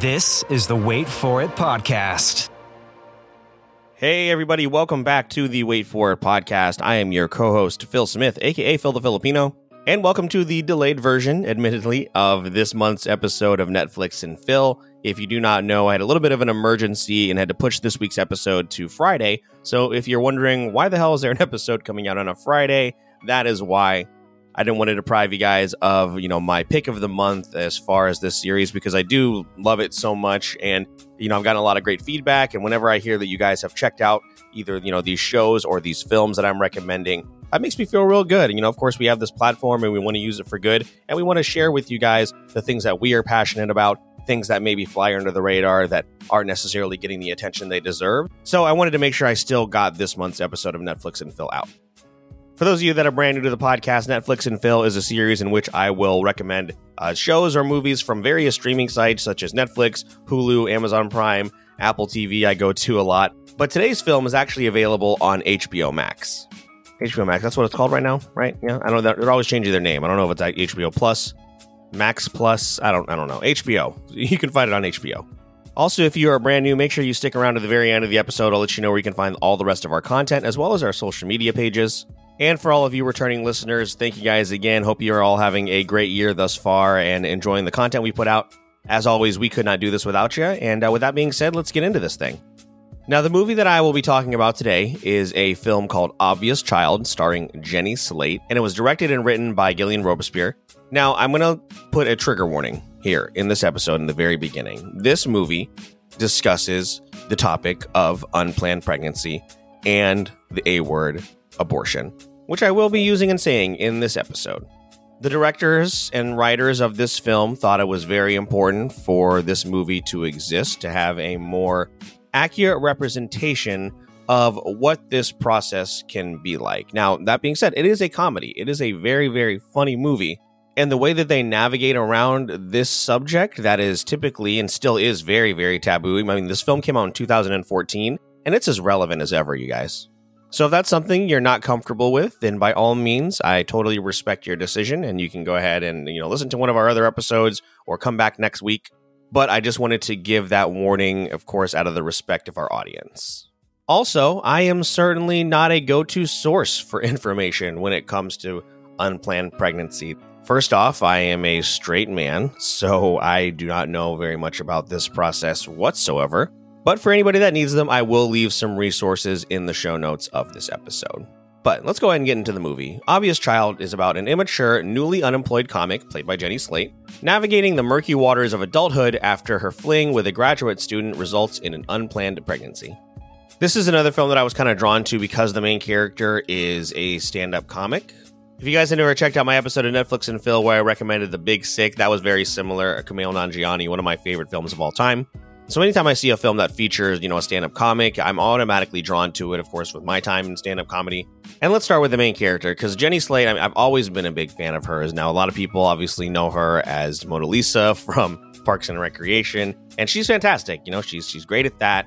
This is the Wait For It podcast. Hey, everybody, welcome back to the Wait For It podcast. I am your co host, Phil Smith, aka Phil the Filipino, and welcome to the delayed version, admittedly, of this month's episode of Netflix and Phil. If you do not know, I had a little bit of an emergency and had to push this week's episode to Friday. So if you're wondering why the hell is there an episode coming out on a Friday, that is why. I didn't want to deprive you guys of, you know, my pick of the month as far as this series because I do love it so much and you know, I've gotten a lot of great feedback and whenever I hear that you guys have checked out either, you know, these shows or these films that I'm recommending, that makes me feel real good. And you know, of course, we have this platform and we want to use it for good and we want to share with you guys the things that we are passionate about things that maybe fly under the radar that aren't necessarily getting the attention they deserve. So I wanted to make sure I still got this month's episode of Netflix and Phil out. For those of you that are brand new to the podcast, Netflix and Phil is a series in which I will recommend uh, shows or movies from various streaming sites such as Netflix, Hulu, Amazon Prime, Apple TV. I go to a lot. But today's film is actually available on HBO Max. HBO Max, that's what it's called right now, right? Yeah, I know they're always changing their name. I don't know if it's HBO Plus, Max Plus. I don't, I don't know. HBO. You can find it on HBO. Also, if you are brand new, make sure you stick around to the very end of the episode. I'll let you know where you can find all the rest of our content as well as our social media pages. And for all of you returning listeners, thank you guys again. Hope you're all having a great year thus far and enjoying the content we put out. As always, we could not do this without you. And uh, with that being said, let's get into this thing. Now, the movie that I will be talking about today is a film called Obvious Child, starring Jenny Slate, and it was directed and written by Gillian Robespierre. Now, I'm going to put a trigger warning here in this episode in the very beginning. This movie discusses the topic of unplanned pregnancy and the A word abortion, which I will be using and saying in this episode. The directors and writers of this film thought it was very important for this movie to exist, to have a more accurate representation of what this process can be like. Now, that being said, it is a comedy. It is a very, very funny movie. And the way that they navigate around this subject that is typically and still is very, very taboo. I mean, this film came out in 2014 and it's as relevant as ever, you guys. So if that's something you're not comfortable with, then by all means, I totally respect your decision and you can go ahead and, you know, listen to one of our other episodes or come back next week. But I just wanted to give that warning, of course, out of the respect of our audience. Also, I am certainly not a go to source for information when it comes to unplanned pregnancy. First off, I am a straight man, so I do not know very much about this process whatsoever. But for anybody that needs them, I will leave some resources in the show notes of this episode. But let's go ahead and get into the movie. Obvious Child is about an immature, newly unemployed comic, played by Jenny Slate, navigating the murky waters of adulthood after her fling with a graduate student results in an unplanned pregnancy. This is another film that I was kind of drawn to because the main character is a stand up comic. If you guys have never checked out my episode of Netflix and Phil where I recommended The Big Sick, that was very similar. Kumail Nanjiani, one of my favorite films of all time. So anytime I see a film that features, you know, a stand-up comic, I'm automatically drawn to it, of course, with my time in stand-up comedy. And let's start with the main character, because Jenny Slate, I mean, I've always been a big fan of hers. Now, a lot of people obviously know her as Mona Lisa from Parks and Recreation, and she's fantastic. You know, she's she's great at that.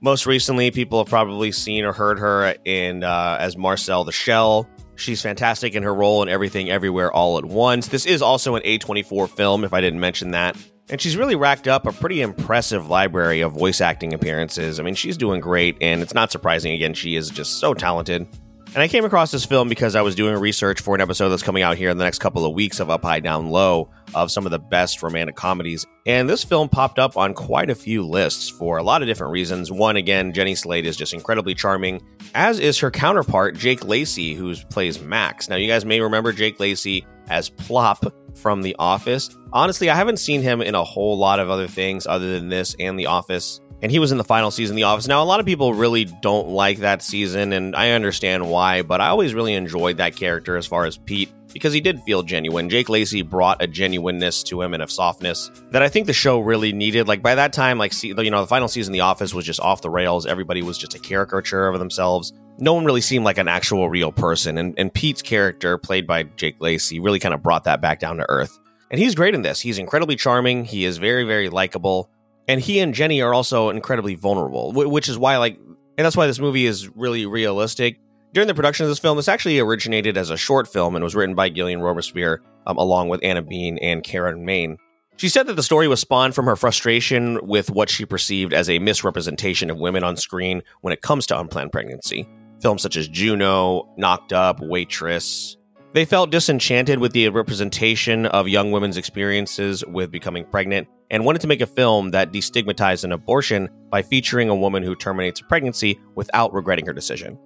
Most recently, people have probably seen or heard her in uh, as Marcel the Shell. She's fantastic in her role in Everything Everywhere All at Once. This is also an A24 film, if I didn't mention that. And she's really racked up a pretty impressive library of voice acting appearances. I mean, she's doing great, and it's not surprising. Again, she is just so talented. And I came across this film because I was doing research for an episode that's coming out here in the next couple of weeks of Up High Down Low of some of the best romantic comedies. And this film popped up on quite a few lists for a lot of different reasons. One, again, Jenny Slate is just incredibly charming, as is her counterpart, Jake Lacy, who plays Max. Now, you guys may remember Jake Lacy as Plop from The Office. Honestly, I haven't seen him in a whole lot of other things other than this and The Office. and he was in the final season of The Office. Now, a lot of people really don't like that season, and I understand why, but I always really enjoyed that character as far as Pete because he did feel genuine. Jake Lacy brought a genuineness to him and a softness that I think the show really needed. Like by that time, like see, you know, the final season The Office was just off the rails. Everybody was just a caricature of themselves. No one really seemed like an actual real person, and, and Pete's character, played by Jake Lacy, really kind of brought that back down to earth. And he's great in this. He's incredibly charming. He is very, very likable and he and Jenny are also incredibly vulnerable, which is why like and that's why this movie is really realistic. During the production of this film, this actually originated as a short film and was written by Gillian Robespierre um, along with Anna Bean and Karen Maine. She said that the story was spawned from her frustration with what she perceived as a misrepresentation of women on screen when it comes to unplanned pregnancy. Films such as Juno, Knocked Up, Waitress. They felt disenchanted with the representation of young women's experiences with becoming pregnant and wanted to make a film that destigmatized an abortion by featuring a woman who terminates a pregnancy without regretting her decision.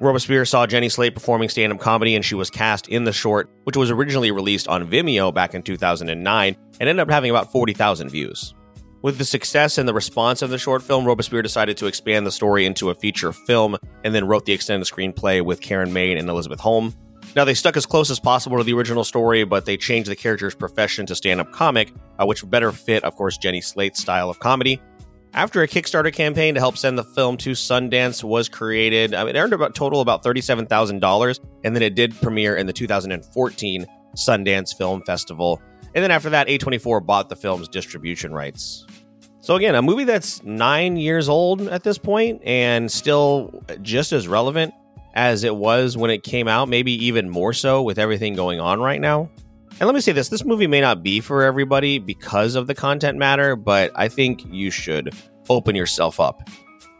Robespierre saw Jenny Slate performing stand up comedy and she was cast in the short, which was originally released on Vimeo back in 2009 and ended up having about 40,000 views. With the success and the response of the short film, Robespierre decided to expand the story into a feature film and then wrote the extended screenplay with Karen Maine and Elisabeth Holm. Now, they stuck as close as possible to the original story, but they changed the character's profession to stand up comic, uh, which better fit, of course, Jenny Slate's style of comedy. After a Kickstarter campaign to help send the film to Sundance was created, it earned about total about $37,000, and then it did premiere in the 2014 Sundance Film Festival. And then after that, A24 bought the film's distribution rights. So again, a movie that's nine years old at this point and still just as relevant as it was when it came out, maybe even more so with everything going on right now. And let me say this this movie may not be for everybody because of the content matter, but I think you should open yourself up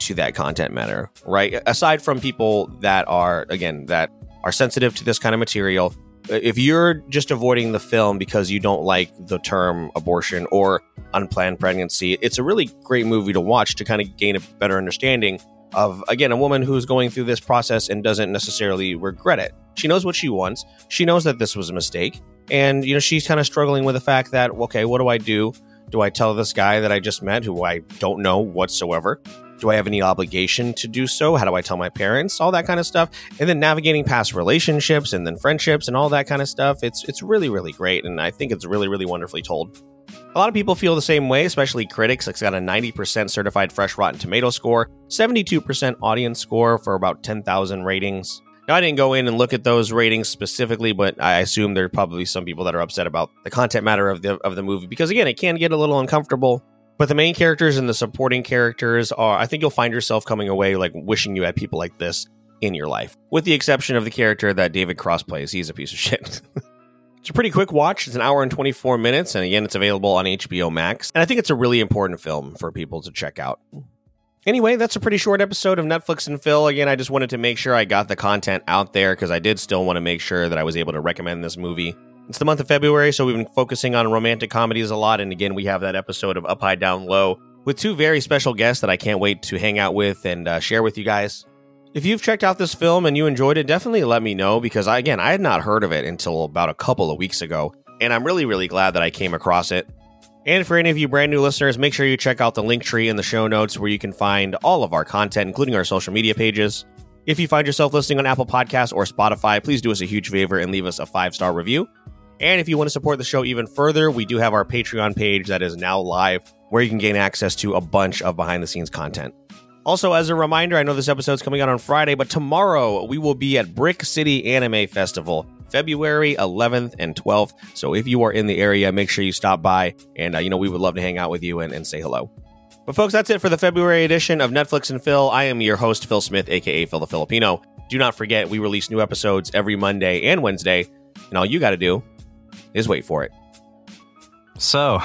to that content matter, right? Aside from people that are, again, that are sensitive to this kind of material, if you're just avoiding the film because you don't like the term abortion or unplanned pregnancy, it's a really great movie to watch to kind of gain a better understanding of again a woman who's going through this process and doesn't necessarily regret it. She knows what she wants. She knows that this was a mistake, and you know she's kind of struggling with the fact that okay, what do I do? Do I tell this guy that I just met who I don't know whatsoever? Do I have any obligation to do so? How do I tell my parents? All that kind of stuff. And then navigating past relationships and then friendships and all that kind of stuff. It's it's really really great and I think it's really really wonderfully told. A lot of people feel the same way, especially critics. It's got a 90% certified fresh Rotten Tomato score, 72% audience score for about 10,000 ratings. Now, I didn't go in and look at those ratings specifically, but I assume there are probably some people that are upset about the content matter of the of the movie because again, it can get a little uncomfortable. But the main characters and the supporting characters are I think you'll find yourself coming away like wishing you had people like this in your life. With the exception of the character that David Cross plays. He's a piece of shit. It's a pretty quick watch. It's an hour and 24 minutes. And again, it's available on HBO Max. And I think it's a really important film for people to check out. Anyway, that's a pretty short episode of Netflix and Phil. Again, I just wanted to make sure I got the content out there because I did still want to make sure that I was able to recommend this movie. It's the month of February, so we've been focusing on romantic comedies a lot. And again, we have that episode of Up High Down Low with two very special guests that I can't wait to hang out with and uh, share with you guys. If you've checked out this film and you enjoyed it, definitely let me know because, I, again, I had not heard of it until about a couple of weeks ago, and I'm really, really glad that I came across it. And for any of you brand new listeners, make sure you check out the link tree in the show notes where you can find all of our content, including our social media pages. If you find yourself listening on Apple Podcasts or Spotify, please do us a huge favor and leave us a five star review. And if you want to support the show even further, we do have our Patreon page that is now live where you can gain access to a bunch of behind the scenes content. Also, as a reminder, I know this episode's coming out on Friday, but tomorrow we will be at Brick City Anime Festival, February 11th and 12th. So if you are in the area, make sure you stop by. And, uh, you know, we would love to hang out with you and, and say hello. But, folks, that's it for the February edition of Netflix and Phil. I am your host, Phil Smith, aka Phil the Filipino. Do not forget, we release new episodes every Monday and Wednesday. And all you got to do is wait for it. So,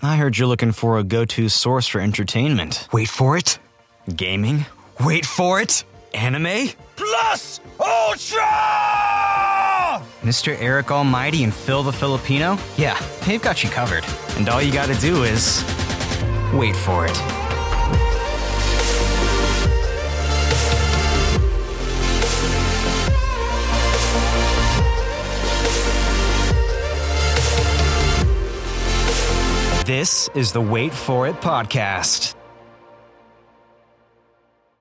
I heard you're looking for a go to source for entertainment. Wait for it Gaming? Wait for it! Anime? Plus Ultra! Mr. Eric Almighty and Phil the Filipino? Yeah, they've got you covered. And all you gotta do is. wait for it. This is the Wait For It podcast.